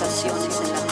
sensaciones en la